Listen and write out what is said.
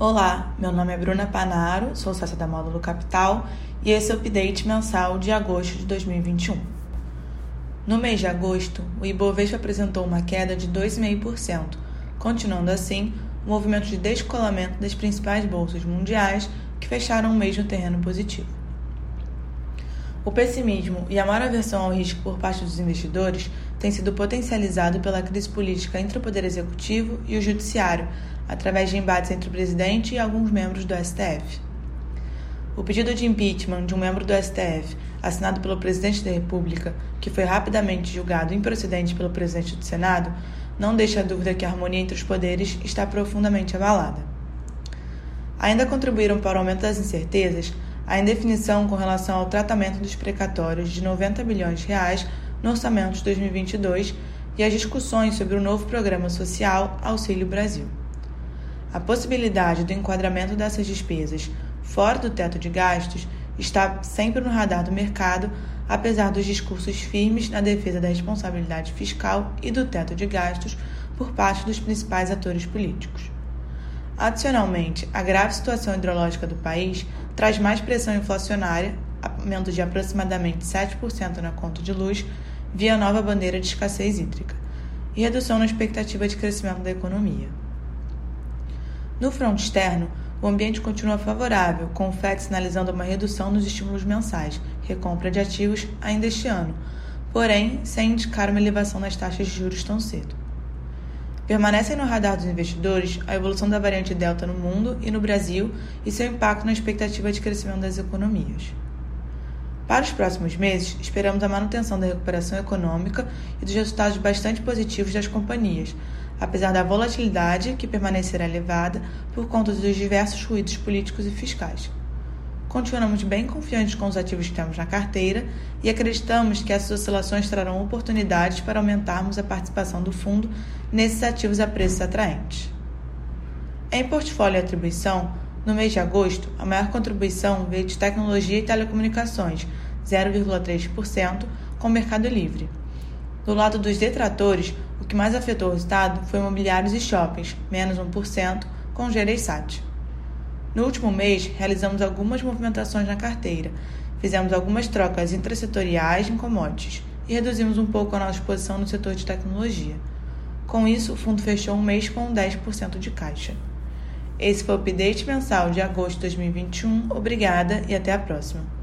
Olá, meu nome é Bruna Panaro, sou sócia da Módulo Capital e esse é o update mensal de agosto de 2021. No mês de agosto, o Ibovespa apresentou uma queda de 2,5%, continuando assim o movimento de descolamento das principais bolsas mundiais que fecharam o mês no terreno positivo. O pessimismo e a maior aversão ao risco por parte dos investidores tem sido potencializado pela crise política entre o Poder Executivo e o Judiciário, através de embates entre o presidente e alguns membros do STF. O pedido de impeachment de um membro do STF, assinado pelo presidente da República, que foi rapidamente julgado improcedente pelo presidente do Senado, não deixa dúvida que a harmonia entre os poderes está profundamente abalada. Ainda contribuíram para o aumento das incertezas a indefinição com relação ao tratamento dos precatórios de 90 bilhões de reais no orçamento de 2022 e as discussões sobre o novo programa social Auxílio Brasil. A possibilidade do enquadramento dessas despesas fora do teto de gastos está sempre no radar do mercado, apesar dos discursos firmes na defesa da responsabilidade fiscal e do teto de gastos por parte dos principais atores políticos. Adicionalmente, a grave situação hidrológica do país traz mais pressão inflacionária, aumento de aproximadamente 7% na conta de luz, via nova bandeira de escassez hídrica, e redução na expectativa de crescimento da economia. No fronte externo, o ambiente continua favorável, com o FED sinalizando uma redução nos estímulos mensais, recompra de ativos ainda este ano, porém sem indicar uma elevação nas taxas de juros tão cedo. Permanecem no radar dos investidores a evolução da variante Delta no mundo e no Brasil e seu impacto na expectativa de crescimento das economias. Para os próximos meses, esperamos a manutenção da recuperação econômica e dos resultados bastante positivos das companhias, apesar da volatilidade que permanecerá elevada por conta dos diversos ruídos políticos e fiscais. Continuamos bem confiantes com os ativos que temos na carteira e acreditamos que essas oscilações trarão oportunidades para aumentarmos a participação do fundo nesses ativos a preços atraentes. Em portfólio e atribuição, no mês de agosto, a maior contribuição veio de tecnologia e telecomunicações, 0,3%, com o Mercado Livre. Do lado dos detratores, o que mais afetou o resultado foi imobiliários e shoppings, menos 1%, com Gereissat. No último mês, realizamos algumas movimentações na carteira, fizemos algumas trocas intrasetoriais em commodities e reduzimos um pouco a nossa exposição no setor de tecnologia. Com isso, o fundo fechou um mês com 10% de caixa. Esse foi o update mensal de agosto de 2021. Obrigada e até a próxima.